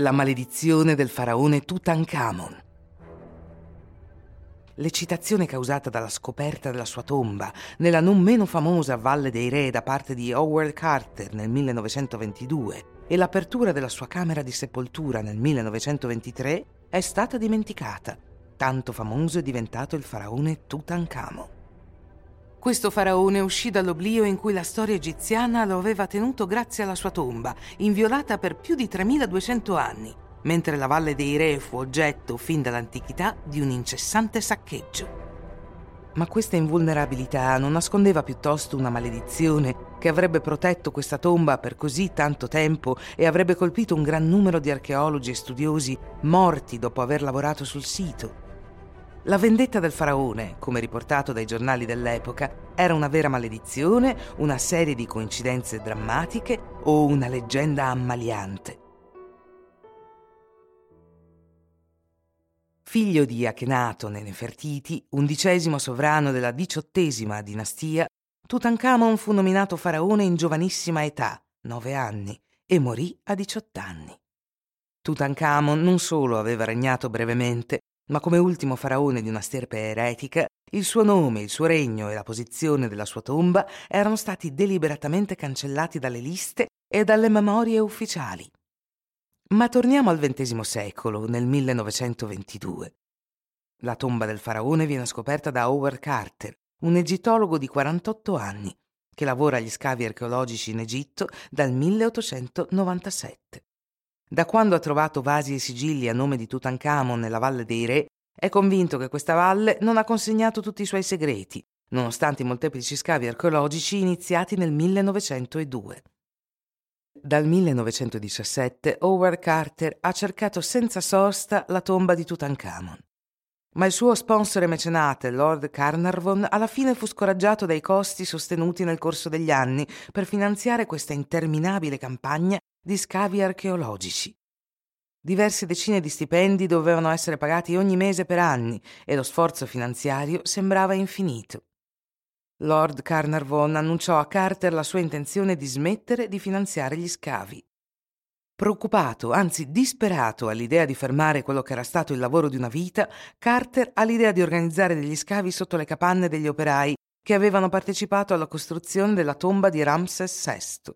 La maledizione del faraone Tutankhamon. L'eccitazione causata dalla scoperta della sua tomba nella non meno famosa Valle dei Re da parte di Howard Carter nel 1922 e l'apertura della sua camera di sepoltura nel 1923 è stata dimenticata. Tanto famoso è diventato il faraone Tutankhamon. Questo faraone uscì dall'oblio in cui la storia egiziana lo aveva tenuto grazie alla sua tomba, inviolata per più di 3200 anni, mentre la Valle dei Re fu oggetto fin dall'antichità di un incessante saccheggio. Ma questa invulnerabilità non nascondeva piuttosto una maledizione che avrebbe protetto questa tomba per così tanto tempo e avrebbe colpito un gran numero di archeologi e studiosi morti dopo aver lavorato sul sito. La vendetta del faraone, come riportato dai giornali dell'epoca, era una vera maledizione, una serie di coincidenze drammatiche o una leggenda ammaliante. Figlio di Akhenaton e Nefertiti, undicesimo sovrano della diciottesima dinastia, Tutankhamon fu nominato faraone in giovanissima età, nove anni, e morì a diciotto anni. Tutankhamon non solo aveva regnato brevemente, ma come ultimo faraone di una sterpe eretica, il suo nome, il suo regno e la posizione della sua tomba erano stati deliberatamente cancellati dalle liste e dalle memorie ufficiali. Ma torniamo al XX secolo, nel 1922. La tomba del faraone viene scoperta da Howard Carter, un egittologo di 48 anni, che lavora agli scavi archeologici in Egitto dal 1897. Da quando ha trovato vasi e sigilli a nome di Tutankhamon nella Valle dei Re, è convinto che questa valle non ha consegnato tutti i suoi segreti, nonostante i molteplici scavi archeologici iniziati nel 1902. Dal 1917 Howard Carter ha cercato senza sosta la tomba di Tutankhamon. Ma il suo sponsor e mecenate, Lord Carnarvon, alla fine fu scoraggiato dai costi sostenuti nel corso degli anni per finanziare questa interminabile campagna di scavi archeologici. Diverse decine di stipendi dovevano essere pagati ogni mese per anni e lo sforzo finanziario sembrava infinito. Lord Carnarvon annunciò a Carter la sua intenzione di smettere di finanziare gli scavi. Preoccupato, anzi disperato all'idea di fermare quello che era stato il lavoro di una vita, Carter ha l'idea di organizzare degli scavi sotto le capanne degli operai che avevano partecipato alla costruzione della tomba di Ramses VI.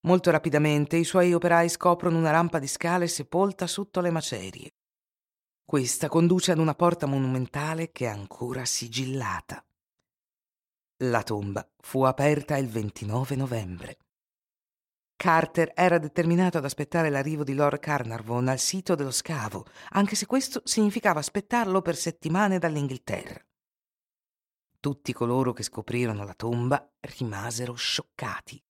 Molto rapidamente i suoi operai scoprono una rampa di scale sepolta sotto le macerie. Questa conduce ad una porta monumentale che è ancora sigillata. La tomba fu aperta il 29 novembre. Carter era determinato ad aspettare l'arrivo di Lord Carnarvon al sito dello scavo, anche se questo significava aspettarlo per settimane dall'Inghilterra. Tutti coloro che scoprirono la tomba rimasero scioccati.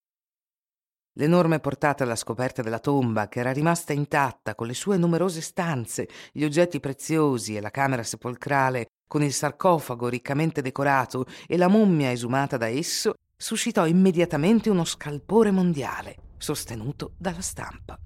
L'enorme portata alla scoperta della tomba, che era rimasta intatta con le sue numerose stanze, gli oggetti preziosi e la camera sepolcrale, con il sarcofago riccamente decorato e la mummia esumata da esso, suscitò immediatamente uno scalpore mondiale, sostenuto dalla stampa.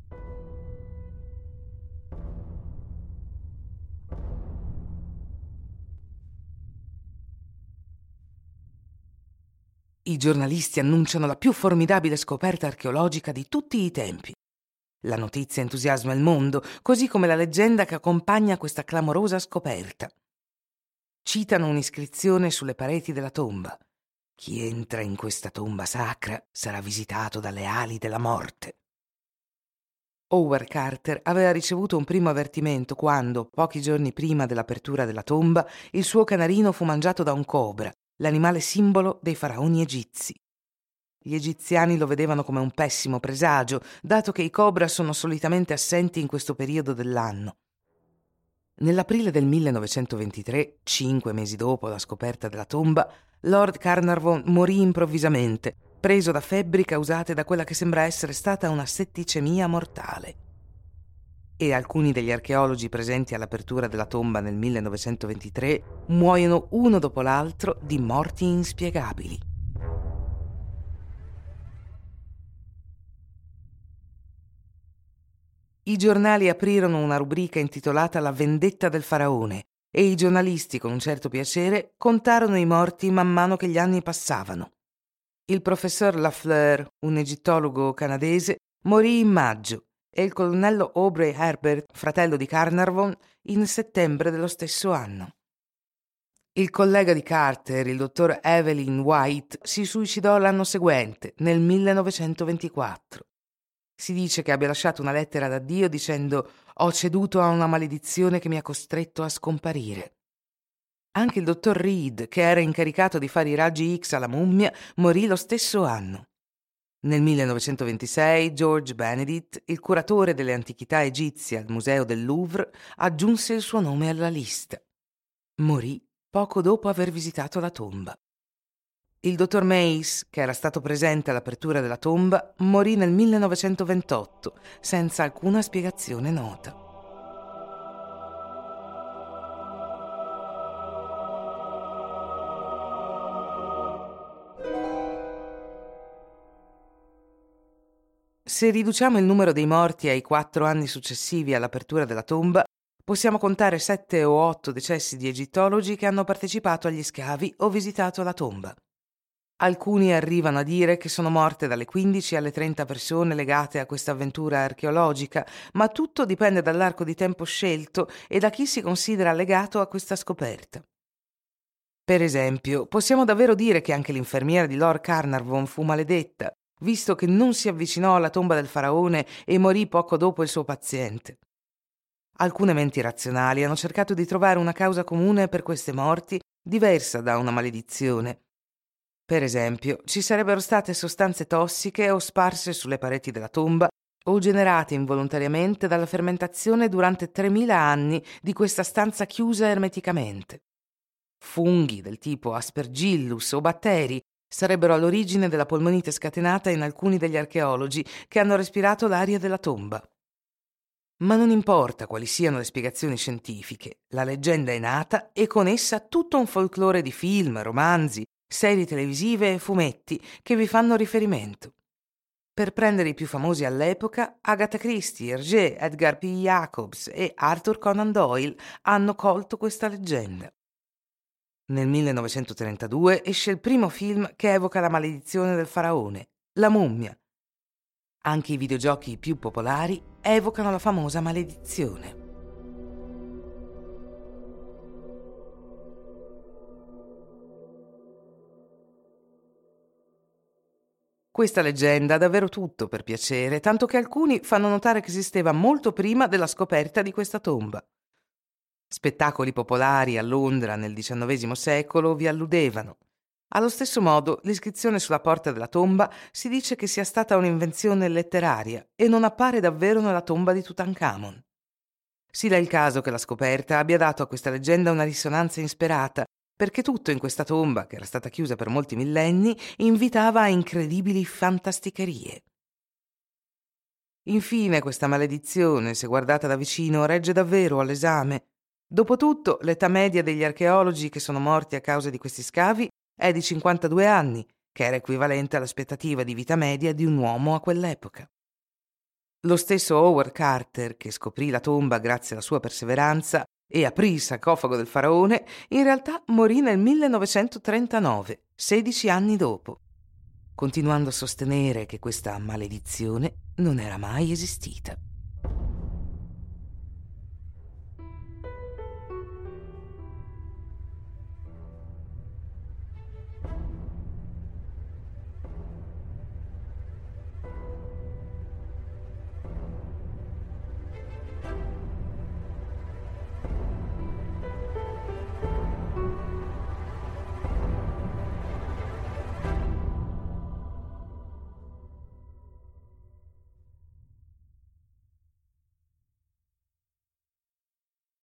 I giornalisti annunciano la più formidabile scoperta archeologica di tutti i tempi. La notizia entusiasma il mondo, così come la leggenda che accompagna questa clamorosa scoperta. Citano un'iscrizione sulle pareti della tomba. Chi entra in questa tomba sacra sarà visitato dalle ali della morte. Howard Carter aveva ricevuto un primo avvertimento quando, pochi giorni prima dell'apertura della tomba, il suo canarino fu mangiato da un cobra l'animale simbolo dei faraoni egizi. Gli egiziani lo vedevano come un pessimo presagio, dato che i cobra sono solitamente assenti in questo periodo dell'anno. Nell'aprile del 1923, cinque mesi dopo la scoperta della tomba, Lord Carnarvon morì improvvisamente, preso da febbri causate da quella che sembra essere stata una setticemia mortale. E alcuni degli archeologi presenti all'apertura della tomba nel 1923 muoiono uno dopo l'altro di morti inspiegabili. I giornali aprirono una rubrica intitolata La vendetta del faraone e i giornalisti, con un certo piacere, contarono i morti man mano che gli anni passavano. Il professor Lafleur, un egittologo canadese, morì in maggio e il colonnello Aubrey Herbert, fratello di Carnarvon, in settembre dello stesso anno. Il collega di Carter, il dottor Evelyn White, si suicidò l'anno seguente, nel 1924. Si dice che abbia lasciato una lettera da Dio dicendo ho ceduto a una maledizione che mi ha costretto a scomparire. Anche il dottor Reed, che era incaricato di fare i raggi X alla mummia, morì lo stesso anno. Nel 1926 George Benedict, il curatore delle antichità egizie al Museo del Louvre, aggiunse il suo nome alla lista. Morì poco dopo aver visitato la tomba. Il dottor Mace, che era stato presente all'apertura della tomba, morì nel 1928 senza alcuna spiegazione nota. Se riduciamo il numero dei morti ai quattro anni successivi all'apertura della tomba, possiamo contare sette o otto decessi di egittologi che hanno partecipato agli scavi o visitato la tomba. Alcuni arrivano a dire che sono morte dalle 15 alle 30 persone legate a questa avventura archeologica, ma tutto dipende dall'arco di tempo scelto e da chi si considera legato a questa scoperta. Per esempio, possiamo davvero dire che anche l'infermiera di Lord Carnarvon fu maledetta, visto che non si avvicinò alla tomba del faraone e morì poco dopo il suo paziente. Alcune menti razionali hanno cercato di trovare una causa comune per queste morti diversa da una maledizione per esempio, ci sarebbero state sostanze tossiche o sparse sulle pareti della tomba o generate involontariamente dalla fermentazione durante 3.000 anni di questa stanza chiusa ermeticamente. Funghi del tipo Aspergillus o batteri sarebbero all'origine della polmonite scatenata in alcuni degli archeologi che hanno respirato l'aria della tomba. Ma non importa quali siano le spiegazioni scientifiche, la leggenda è nata e con essa tutto un folklore di film, romanzi, serie televisive e fumetti che vi fanno riferimento. Per prendere i più famosi all'epoca, Agatha Christie, Hergé, Edgar P. Jacobs e Arthur Conan Doyle hanno colto questa leggenda. Nel 1932 esce il primo film che evoca la maledizione del faraone, La mummia. Anche i videogiochi più popolari evocano la famosa maledizione. Questa leggenda ha davvero tutto per piacere, tanto che alcuni fanno notare che esisteva molto prima della scoperta di questa tomba. Spettacoli popolari a Londra nel XIX secolo vi alludevano. Allo stesso modo, l'iscrizione sulla porta della tomba si dice che sia stata un'invenzione letteraria e non appare davvero nella tomba di Tutankhamon. Si dà il caso che la scoperta abbia dato a questa leggenda una risonanza insperata perché tutto in questa tomba, che era stata chiusa per molti millenni, invitava a incredibili fantasticherie. Infine, questa maledizione, se guardata da vicino, regge davvero all'esame. Dopotutto, l'età media degli archeologi che sono morti a causa di questi scavi è di 52 anni, che era equivalente all'aspettativa di vita media di un uomo a quell'epoca. Lo stesso Howard Carter, che scoprì la tomba grazie alla sua perseveranza, e aprì il sarcofago del faraone, in realtà morì nel 1939, 16 anni dopo, continuando a sostenere che questa maledizione non era mai esistita.